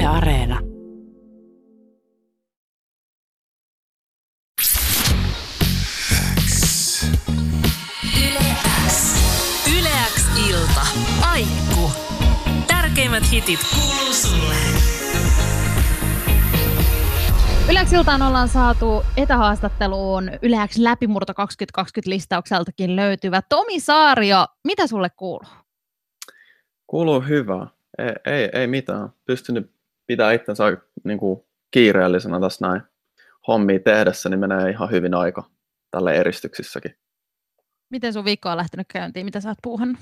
Yle Areena. Yleäks ilta. Aikku. Tärkeimmät hitit kuuluu sulle. Yleäksiltaan ollaan saatu etähaastatteluun Yleäks läpimurto 2020 listaukseltakin löytyvä Tomi Saario. Mitä sulle kuuluu? Kuuluu hyvää. Ei, ei, ei mitään. Pystynyt pitää itsensä niin kuin kiireellisenä tässä näin hommia tehdessä, niin menee ihan hyvin aika tälle eristyksissäkin. Miten sun viikko on lähtenyt käyntiin? Mitä sä oot puuhannut?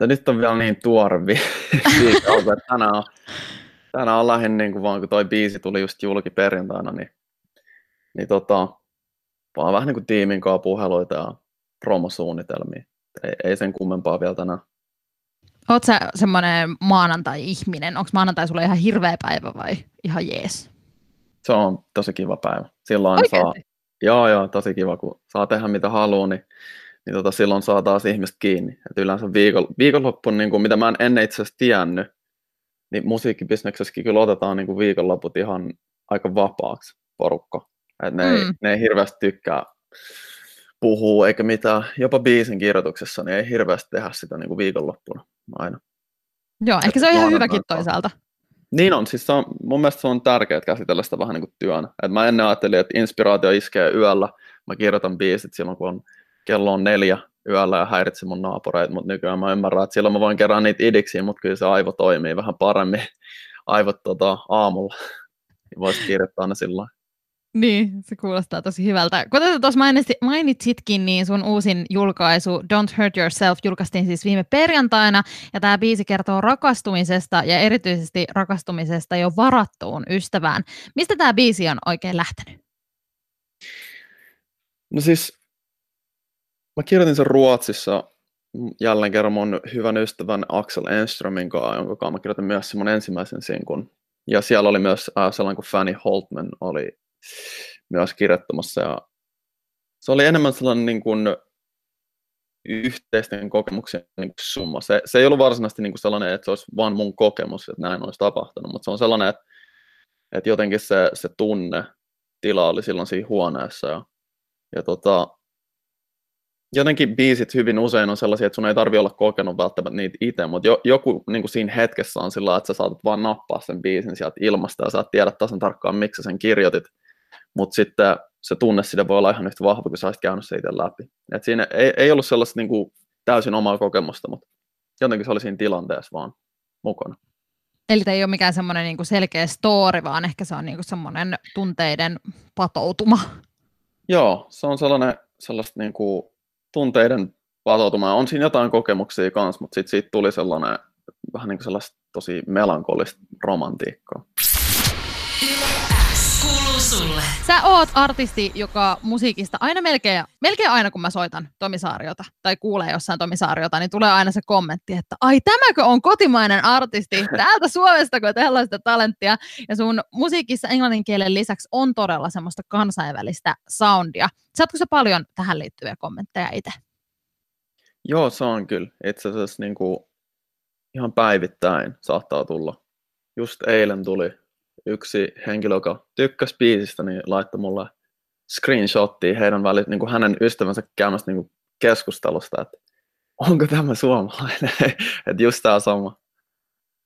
Ja nyt on vielä niin tuore vi- viikko, että tänään on, tänään on lähin niin kuin vaan, kun toi biisi tuli just julki perjantaina, niin, niin tota, vaan vähän niin kuin tiimin kanssa puheluita ja promosuunnitelmia. Ei, ei sen kummempaa vielä tänään. Oot sä semmoinen maanantai-ihminen? Onko maanantai sulle ihan hirveä päivä vai ihan jees? Se on tosi kiva päivä. Silloin saa, joo, joo, tosi kiva, kun saa tehdä mitä haluaa, niin, niin tota, silloin saa taas ihmiset kiinni. Et yleensä viikon, viikonloppu, niin kuin, mitä mä en ennen itse asiassa tiennyt, niin musiikkibisneksessäkin kyllä otetaan niin kuin viikonloput ihan aika vapaaksi porukka. Et ne, mm. ei, ne ei hirveästi tykkää puhua eikä mitään, jopa biisin kirjoituksessa, niin ei hirveästi tehdä sitä niin kuin viikonloppuna aina. Joo, ehkä se on ihan hyväkin toisaalta. Niin on, siis se on, mun mielestä se on tärkeää käsitellä sitä vähän niin kuin työnä. Et mä ennen ajattelin, että inspiraatio iskee yöllä, mä kirjoitan biisit silloin, kun on, kello on neljä yöllä ja häiritse mun naapureita, mutta nykyään mä ymmärrän, että silloin mä voin kerää niitä idiksiä, mutta kyllä se aivo toimii vähän paremmin, aivot tota, aamulla, niin voisi kirjoittaa ne silloin. Niin, se kuulostaa tosi hyvältä. Kuten tuossa mainitsi- mainitsitkin, niin sun uusin julkaisu Don't Hurt Yourself julkaistiin siis viime perjantaina, ja tämä biisi kertoo rakastumisesta ja erityisesti rakastumisesta jo varattuun ystävään. Mistä tämä biisi on oikein lähtenyt? No siis, mä kirjoitin sen Ruotsissa jälleen kerran mun hyvän ystävän Axel Enströmin kanssa, jonka kanssa mä kirjoitin myös mun ensimmäisen sinkun. Ja siellä oli myös äh, sellainen kuin Fanny Holtman oli myös kirjoittamassa. Ja se oli enemmän sellainen niin kuin yhteisten kokemuksien niin kuin summa. Se, se ei ollut varsinaisesti niin kuin sellainen, että se olisi vain mun kokemus, että näin olisi tapahtunut, mutta se on sellainen, että, että jotenkin se, se tunne tila oli silloin siinä huoneessa ja, ja tota, jotenkin biisit hyvin usein on sellaisia, että sun ei tarvi olla kokenut välttämättä niitä itse, mutta jo, joku niin kuin siinä hetkessä on sillä, että sä saatat vaan nappaa sen biisin sieltä ilmasta ja sä et tiedä tasan tarkkaan, miksi sä sen kirjoitit, mutta sitten se tunne sitä voi olla ihan yhtä vahva, kun sä olisit käynyt se itse läpi. Et siinä ei, ei ollut sellaista niin kuin täysin omaa kokemusta, mutta jotenkin se oli siinä tilanteessa vaan mukana. Eli tämä ei ole mikään semmoinen niinku selkeä story, vaan ehkä se on niinku semmoinen tunteiden patoutuma. Joo, se on sellainen, sellaista niin kuin tunteiden patoutumaa. On siinä jotain kokemuksia kanssa, mutta sitten siitä tuli sellainen vähän niin kuin sellaista tosi melankolista romantiikkaa. Kuuluu sulle. Sä oot artisti, joka musiikista aina melkein, melkein aina kun mä soitan Tomi Saariota tai kuulee jossain Tomi Saariota, niin tulee aina se kommentti, että ai tämäkö on kotimainen artisti täältä Suomesta, kun tällaista talenttia. Ja sun musiikissa englannin kielen lisäksi on todella semmoista kansainvälistä soundia. Saatko sä paljon tähän liittyviä kommentteja itse? Joo, se on kyllä. Itse asiassa niin kuin ihan päivittäin saattaa tulla. Just eilen tuli yksi henkilö, joka tykkäsi biisistä, niin laittoi mulle screenshottia heidän välit, niin kuin hänen ystävänsä käymästä niin kuin keskustelusta, että onko tämä suomalainen, että just tämä sama,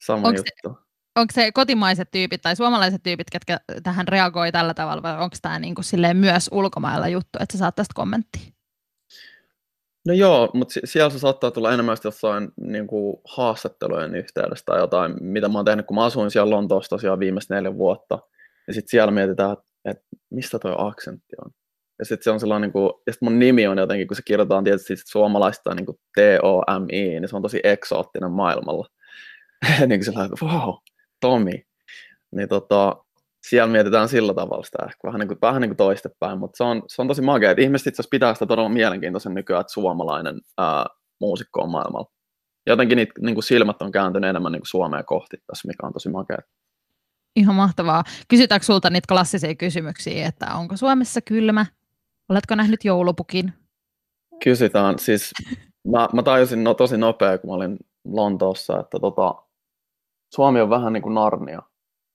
sama Onks se- juttu. Onko se kotimaiset tyypit tai suomalaiset tyypit, ketkä tähän reagoi tällä tavalla, vai onko tämä niinku silleen myös ulkomailla juttu, että sä saat tästä kommenttia? No joo, mutta si- siellä se saattaa tulla enemmän jossain niin kuin haastattelujen yhteydessä tai jotain, mitä mä oon tehnyt, kun mä asuin siellä Lontoossa tosiaan viimeiset neljä vuotta. Ja sitten siellä mietitään, että, että mistä toi aksentti on. Ja sitten se on sellainen, niin kuin, ja sit mun nimi on jotenkin, kun se kirjoitetaan tietysti suomalaista niin kuin T-O-M-I, niin se on tosi eksoottinen maailmalla. niin kuin sellainen, wow, Tomi. Niin tota, siellä mietitään sillä tavalla sitä ehkä vähän niin kuin, vähän niin kuin toistepäin, mutta se on, se on tosi makea, että ihmiset itse asiassa pitää sitä todella mielenkiintoisen nykyään, että suomalainen ää, muusikko on maailmalla. Jotenkin niitä niin kuin silmät on kääntynyt enemmän niin kuin Suomea kohti tässä, mikä on tosi makea. Ihan mahtavaa. Kysytäänkö sulta niitä klassisia kysymyksiä, että onko Suomessa kylmä? Oletko nähnyt joulupukin? Kysytään, siis mä, mä tajusin no, tosi nopea, kun mä olin Lontoossa, että tota, Suomi on vähän niin kuin Narnia.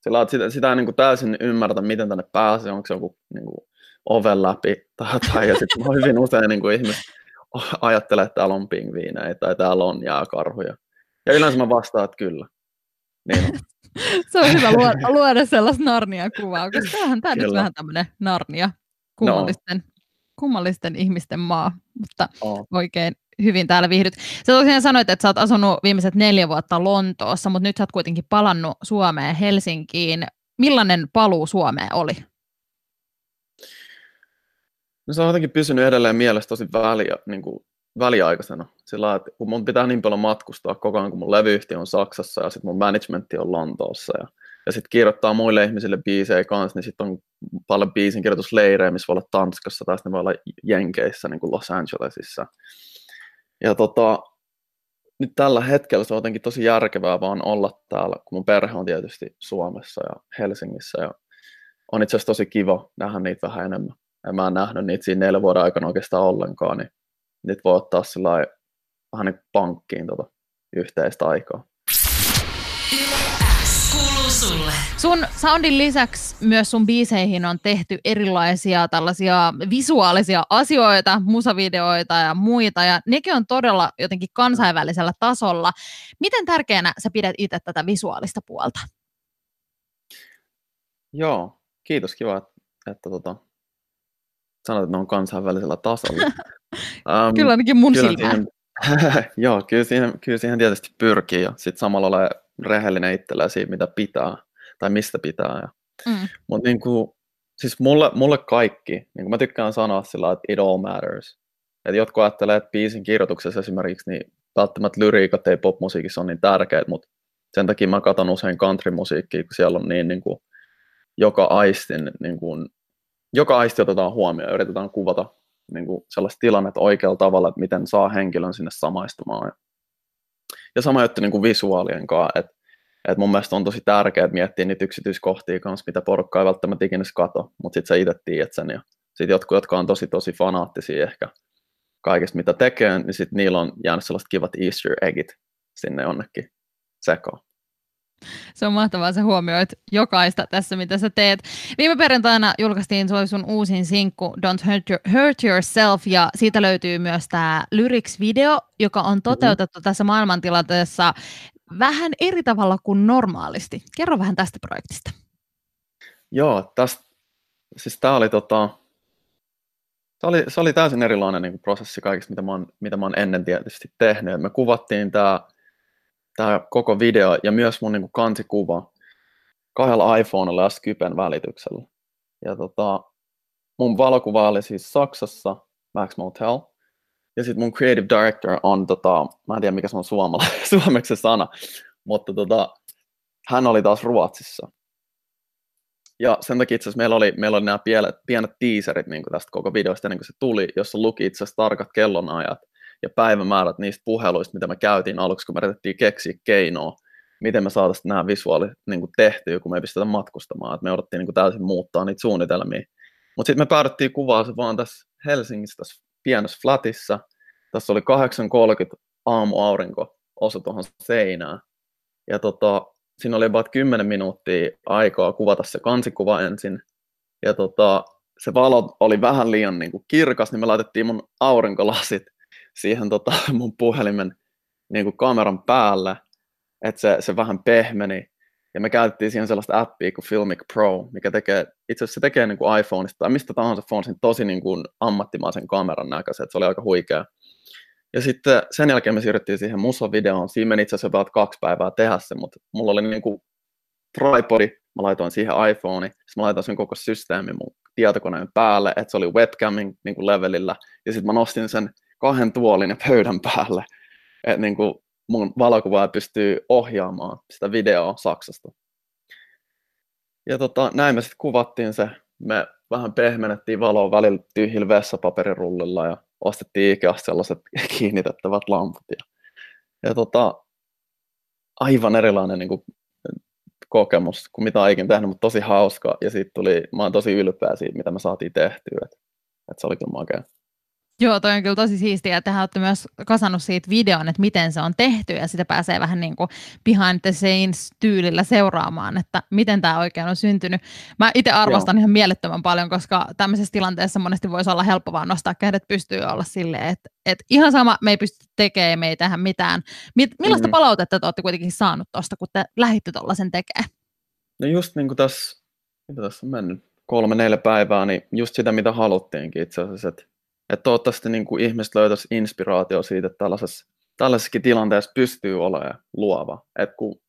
Sillä että sitä, sitä ei niin kuin täysin ymmärtä, miten tänne pääsee, onko se joku niin kuin oven läpi tai jotain. Ja sitten hyvin usein niin kuin ihmiset ajattelee, että täällä on pingviinejä tai täällä on jääkarhuja. Ja yleensä mä vastaan, että kyllä. Niin. Se on hyvä luoda, luoda sellaista Narnia-kuvaa, koska tämähän tämä nyt vähän tämmöinen Narnia, kummallisten, no. Kummallisten ihmisten maa, mutta oh. oikein hyvin täällä viihdyt. Sä tosiaan sanoit, että sä oot asunut viimeiset neljä vuotta Lontoossa, mutta nyt sä oot kuitenkin palannut Suomeen Helsinkiin. Millainen paluu Suomeen oli? No se on jotenkin pysynyt edelleen mielessä tosi väliä, niin kuin väliaikaisena. Sillä että kun mun pitää niin paljon matkustaa koko ajan, kun mun levyyhtiö on Saksassa ja sitten mun managementti on Lontoossa ja, ja sitten kirjoittaa muille ihmisille biisejä kanssa, niin sitten on paljon biisin kirjoitusleirejä, missä voi olla Tanskassa tai sitten voi olla Jenkeissä, niin kuin Los Angelesissa. Ja tota, nyt tällä hetkellä se on jotenkin tosi järkevää vaan olla täällä, kun mun perhe on tietysti Suomessa ja Helsingissä ja on itse asiassa tosi kiva nähdä niitä vähän enemmän. Ja mä en nähnyt niitä siinä neljän vuoden aikana oikeastaan ollenkaan, niin nyt voi ottaa sillä vähän niin pankkiin tota yhteistä aikaa. Sulle. Sun soundin lisäksi myös sun biiseihin on tehty erilaisia tällaisia visuaalisia asioita, musavideoita ja muita, ja nekin on todella jotenkin kansainvälisellä tasolla. Miten tärkeänä sä pidät itse tätä visuaalista puolta? Joo, kiitos. Kiva, että, että tota, sanoit, että ne on kansainvälisellä tasolla. um, kyllä ainakin mun kyllä silmään. Siihen, joo, kyllä siihen, kyllä siihen tietysti pyrkii ja sitten samalla ole rehellinen itselleen siitä, mitä pitää tai mistä pitää. Ja, mm. Mutta niin kuin, siis mulle, mulle kaikki, niin kuin mä tykkään sanoa sillä että it all matters. Et jotkut ajattelee, että biisin kirjoituksessa esimerkiksi niin välttämättä lyriikat ei popmusiikissa ole niin tärkeät, mutta sen takia mä katson usein country-musiikkia, kun siellä on niin, niin kuin, joka aistin niin kuin, joka aisti otetaan huomioon ja yritetään kuvata niin kuin sellaista tilannetta oikealla tavalla, että miten saa henkilön sinne samaistumaan. Ja sama juttu niin kuin visuaalien kanssa, että, että mun mielestä on tosi tärkeää miettiä niitä yksityiskohtia kanssa, mitä porukka ei välttämättä ikinä kato, mutta sitten sä itse tiedät sen. Ja sitten jotkut, jotka on tosi tosi fanaattisia ehkä kaikesta, mitä tekee, niin sitten niillä on jäänyt sellaiset kivat easter eggit sinne jonnekin sekaan. Se on mahtavaa, sä huomioit jokaista tässä, mitä sä teet. Viime perjantaina julkaistiin sun uusin sinkku Don't Hurt, your, hurt Yourself, ja siitä löytyy myös tämä Lyrics-video, joka on toteutettu mm-hmm. tässä maailmantilanteessa vähän eri tavalla kuin normaalisti. Kerro vähän tästä projektista. Joo, tästä, siis tämä oli tota, se oli, se oli täysin erilainen niin prosessi kaikista, mitä mä, oon, mitä mä oon ennen tietysti tehnyt. Me kuvattiin tämä tämä koko video ja myös mun niin kuin kansikuva kahdella iPhonella ja Skypen välityksellä. Ja tota, mun valokuva oli siis Saksassa, Max Motel, ja sitten mun creative director on, tota, mä en tiedä mikä se on suomala, suomeksi se sana, mutta tota, hän oli taas Ruotsissa. Ja sen takia itse asiassa meillä oli, meillä oli nämä pienet, pienet teaserit niin tästä koko videosta ennen kuin se tuli, jossa luki itse asiassa tarkat kellonajat ja päivämäärät niistä puheluista, mitä me käytiin aluksi, kun me yritettiin keksiä keinoa, miten me saataisiin nämä visuaalit niin tehtyä, kun me ei pistetä matkustamaan. Et me odottiin niin täysin muuttaa niitä suunnitelmia. Mutta sitten me päädyttiin kuvaa se vaan tässä Helsingissä, tässä pienessä flatissa. Tässä oli 8.30 aamuaurinko osu tuohon seinään. Ja tota, siinä oli about 10 minuuttia aikaa kuvata se kansikuva ensin. Ja tota, se valo oli vähän liian niin kuin kirkas, niin me laitettiin mun aurinkolasit siihen tota, mun puhelimen niin kuin kameran päälle, että se, se vähän pehmeni. Ja me käytettiin siihen sellaista appia kuin Filmic Pro, mikä tekee, itse asiassa se tekee niin kuin iPhoneista tai mistä tahansa phoneista tosi niin kuin ammattimaisen kameran näköisen, että se oli aika huikea. Ja sitten sen jälkeen me siirryttiin siihen musavideoon. Siinä meni itse asiassa about kaksi päivää tehdä se, mutta mulla oli niin kuin tripodi, mä laitoin siihen iPhone, sitten mä laitoin sen koko systeemin mun tietokoneen päälle, että se oli webcamin niin kuin levelillä, ja sitten mä nostin sen kahden tuolin ja pöydän päälle, että niin kuin mun valokuvaa pystyy ohjaamaan sitä videoa Saksasta. Ja tota, näin me sitten kuvattiin se. Me vähän pehmennettiin valoa välillä tyhjillä vessapaperirullilla ja ostettiin Ikeasta sellaiset kiinnitettävät lamput. Ja, ja tota, aivan erilainen niin kuin, kokemus kuin mitä ikinä tehnyt, mutta tosi hauska. Ja siitä tuli, mä oon tosi ylpeä siitä, mitä me saatiin tehtyä. Et, et se oli kyllä makea. Joo, toi on kyllä tosi siistiä, että hän olette myös kasannut siitä videon, että miten se on tehty ja sitä pääsee vähän niin kuin behind the scenes tyylillä seuraamaan, että miten tämä oikein on syntynyt. Mä itse arvostan Joo. ihan mielettömän paljon, koska tämmöisessä tilanteessa monesti voisi olla helppo vaan nostaa kädet pystyy olla silleen, että, että ihan sama, me ei pysty tekemään, me ei tehdä mitään. Millaista mm. palautetta te olette kuitenkin saanut tuosta, kun te lähditte tuollaisen tekemään? No just niin kuin tässä, mitä tässä on mennyt, kolme, neljä päivää, niin just sitä, mitä haluttiinkin itse asiassa, että että toivottavasti niin kuin ihmiset löytäisi inspiraatio siitä, että tällaisessa, tällaisessakin tilanteessa pystyy olemaan luova. Että kun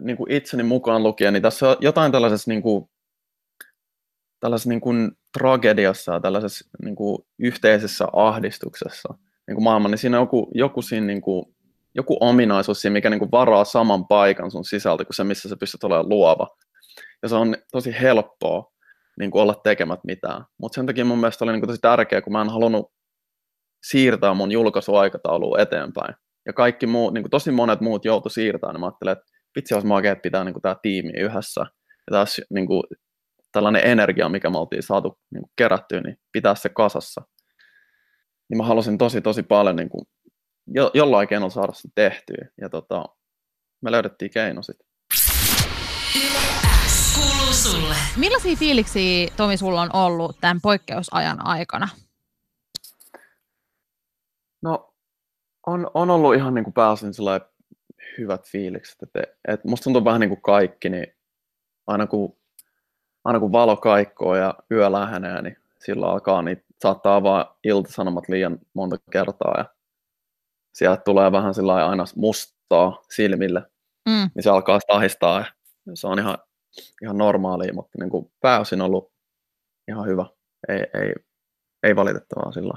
niin kuin itseni mukaan lukien, niin tässä on jotain tällaisessa, niin kuin, tällaisessa niin kuin tragediassa ja tällaisessa niin kuin yhteisessä ahdistuksessa niin kuin maailman, niin siinä on joku, joku, siinä, niin kuin, joku ominaisuus siinä, mikä niin kuin varaa saman paikan sun sisältä kuin se, missä sä pystyt olemaan luova. Ja se on tosi helppoa niin kuin olla tekemät mitään. Mutta sen takia mun mielestä oli niin kuin tosi tärkeää, kun mä en halunnut siirtää mun julkaisuaikataulua eteenpäin. Ja kaikki muut, niin kuin tosi monet muut joutu siirtämään, niin mä ajattelin, että vitsi olisi makea, että pitää niin kuin tämä tiimi yhdessä. Ja tässä niin kuin, tällainen energia, mikä me oltiin saatu niin kuin kerättyä, niin pitää se kasassa. Niin mä halusin tosi, tosi paljon niin kuin, jo, jollain keinolla saada sen tehtyä. Ja tota, me löydettiin keino sitten sulle. Millaisia fiiliksiä, Tomi, sulla on ollut tämän poikkeusajan aikana? No, on, on ollut ihan niin kuin pääosin hyvät fiilikset. Että, että musta tuntuu vähän niin kuin kaikki, niin aina kun, aina kun valo kaikkoo ja yö lähenee, niin silloin alkaa, niin saattaa avaa iltasanomat liian monta kertaa ja sieltä tulee vähän sillä aina mustaa silmille, mm. niin se alkaa ahistaa ja se on ihan ihan normaalia, mutta niin kuin pääosin ollut ihan hyvä. Ei, ei, ei valitettavaa sillä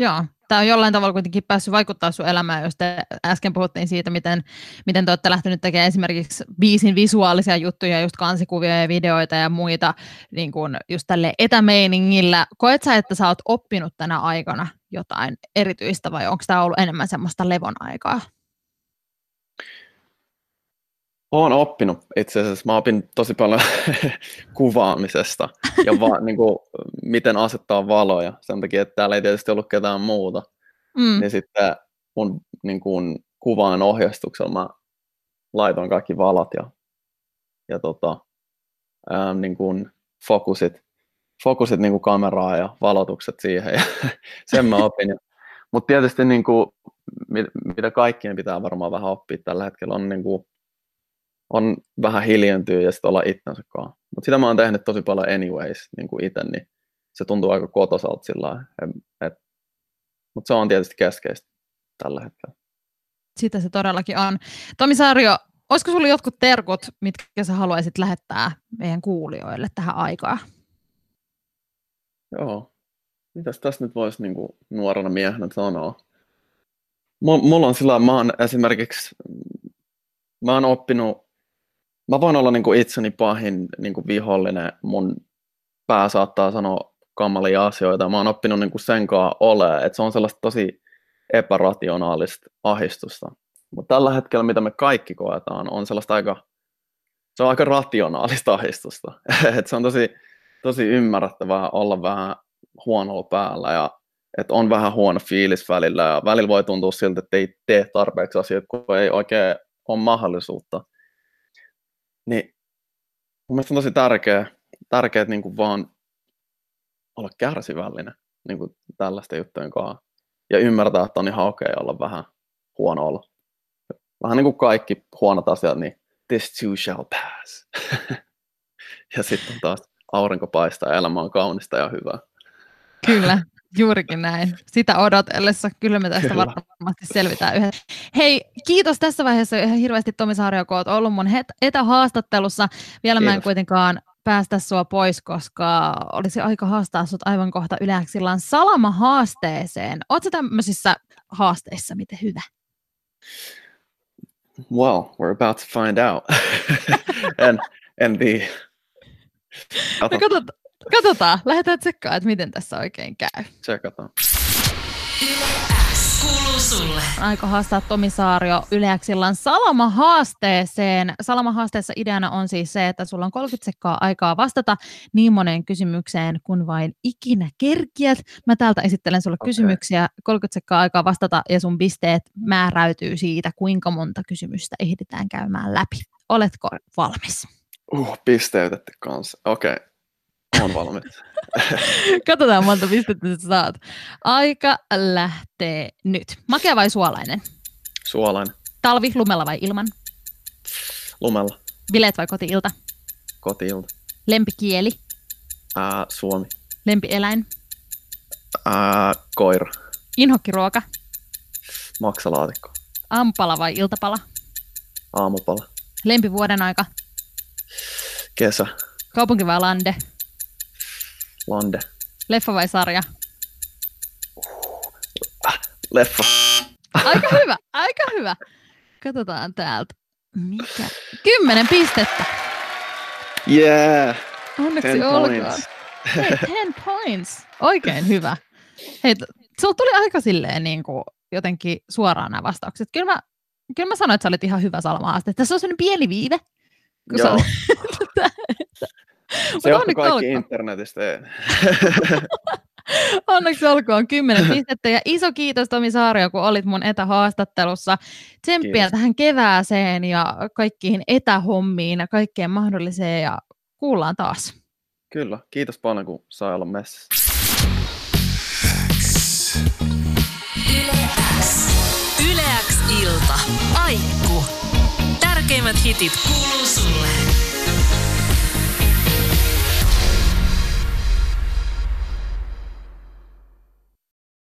Joo, tämä on jollain tavalla kuitenkin päässyt vaikuttaa sun elämään, jos te äsken puhuttiin siitä, miten, miten te olette lähtenyt tekemään esimerkiksi biisin visuaalisia juttuja, just kansikuvia ja videoita ja muita niin kuin just tälle etämeiningillä. Koet sä, että sä oot oppinut tänä aikana jotain erityistä vai onko tämä ollut enemmän semmoista levon aikaa? Olen oppinut itse asiassa. Mä opin tosi paljon kuvaamisesta ja va, niin kuin, miten asettaa valoja. Sen takia, että täällä ei tietysti ollut ketään muuta. Mm. Niin sitten mun niin kuin, kuvaan ohjastuksella mä laitoin kaikki valot ja, ja tota, ää, niin kuin fokusit, fokusit niin kuin kameraa ja valotukset siihen. Ja sen mä opin. Mutta tietysti niin kuin, mitä kaikkien pitää varmaan vähän oppia tällä hetkellä on niin kuin, on vähän hiljentyä ja sitten olla itsensä kanssa. Mutta sitä mä oon tehnyt tosi paljon anyways niin kuin itse, niin se tuntuu aika kotosalta sillä Mutta se on tietysti keskeistä tällä hetkellä. Sitä se todellakin on. Tomi Saario, olisiko sinulla jotkut terkut, mitkä sä haluaisit lähettää meidän kuulijoille tähän aikaan? Joo. Mitäs tässä nyt voisi niin nuorena miehenä sanoa? Mulla on sillä mä oon esimerkiksi, mä oon oppinut mä voin olla niin kuin itseni pahin niin kuin vihollinen. Mun pää saattaa sanoa kamalia asioita. Mä oon oppinut niin kuin sen kanssa ole, että se on sellaista tosi epärationaalista ahistusta. Mutta tällä hetkellä, mitä me kaikki koetaan, on sellaista aika, se on aika rationaalista ahistusta. et se on tosi, tosi ymmärrettävää olla vähän huonolla päällä ja että on vähän huono fiilis välillä ja välillä voi tuntua siltä, että ei tee tarpeeksi asioita, kun ei oikein ole mahdollisuutta. Niin mun mielestä on tosi tärkeää, tärkeää niin kuin vaan olla kärsivällinen niin kuin tällaisten juttujen kanssa. Ja ymmärtää, että on ihan okei okay olla vähän huono olla. Vähän niin kuin kaikki huonot asiat, niin this too shall pass. ja sitten taas aurinko paistaa ja elämä on kaunista ja hyvää. Kyllä. Juurikin näin. Sitä odotellessa. Kyllä me tästä Kyllä. varmasti selvitään yhdessä. Hei, kiitos tässä vaiheessa ihan hirveästi Tomi Saario, kun olet ollut mun etähaastattelussa. Vielä kiitos. mä en kuitenkaan päästä sua pois, koska olisi aika haastaa sut aivan kohta yleäksillaan salama-haasteeseen. Oletko tämmöisissä haasteissa miten hyvä? Well, we're about to find out. and, and the... No, katsotaan, Katsotaan, lähdetään tsekkaan, että miten tässä oikein käy. Tsekataan. sulle. Aika haastaa Tomi Saario Yleäksillan Salama-haasteeseen. Salama-haasteessa ideana on siis se, että sulla on 30 sekkaa aikaa vastata niin moneen kysymykseen kuin vain ikinä kerkiät. Mä täältä esittelen sulle Okei. kysymyksiä, 30 sekkaa aikaa vastata ja sun pisteet määräytyy siitä, kuinka monta kysymystä ehditään käymään läpi. Oletko valmis? Uh, pisteytetty kanssa. Okei, okay. On valmis. Katsotaan monta pistettä sä saat. Aika lähtee nyt. Makea vai suolainen? Suolainen. Talvi lumella vai ilman? Lumella. Bileet vai kotiilta? Kotiilta. Lempikieli? Ää, Suomi. Lempieläin? Ää, koira. Inhokkiruoka? Maksalaatikko. Aamupala vai iltapala? Aamupala. Lempivuoden aika? Kesä. Kaupunki vai lande? Lande. Leffa vai sarja? Leffa. Aika hyvä, aika hyvä. Katsotaan täältä. Mikä? Kymmenen pistettä. Yeah! Onneksi Ten olkoon. points. Hei, ten points. Oikein hyvä. Hei, sulla tuli aika silleen niin kuin jotenkin suoraan nämä vastaukset. Kyllä mä, kyllä mä sanoin, että sä olit ihan hyvä salmahaaste. Tässä on sellainen pieni viive. Kun sä Joo. Se onneksi kaikki olkoon. internetistä. Onneksi olkoon 10 pistettä ja iso kiitos Tomi Saario, kun olit mun etähaastattelussa. Tsemppiä Kiitos. tähän kevääseen ja kaikkiin etähommiin ja kaikkeen mahdolliseen ja kuullaan taas. Kyllä, kiitos paljon kun sai olla messissä. Yleäks ilta. Aikku. Tärkeimmät hitit kuuluu sulle.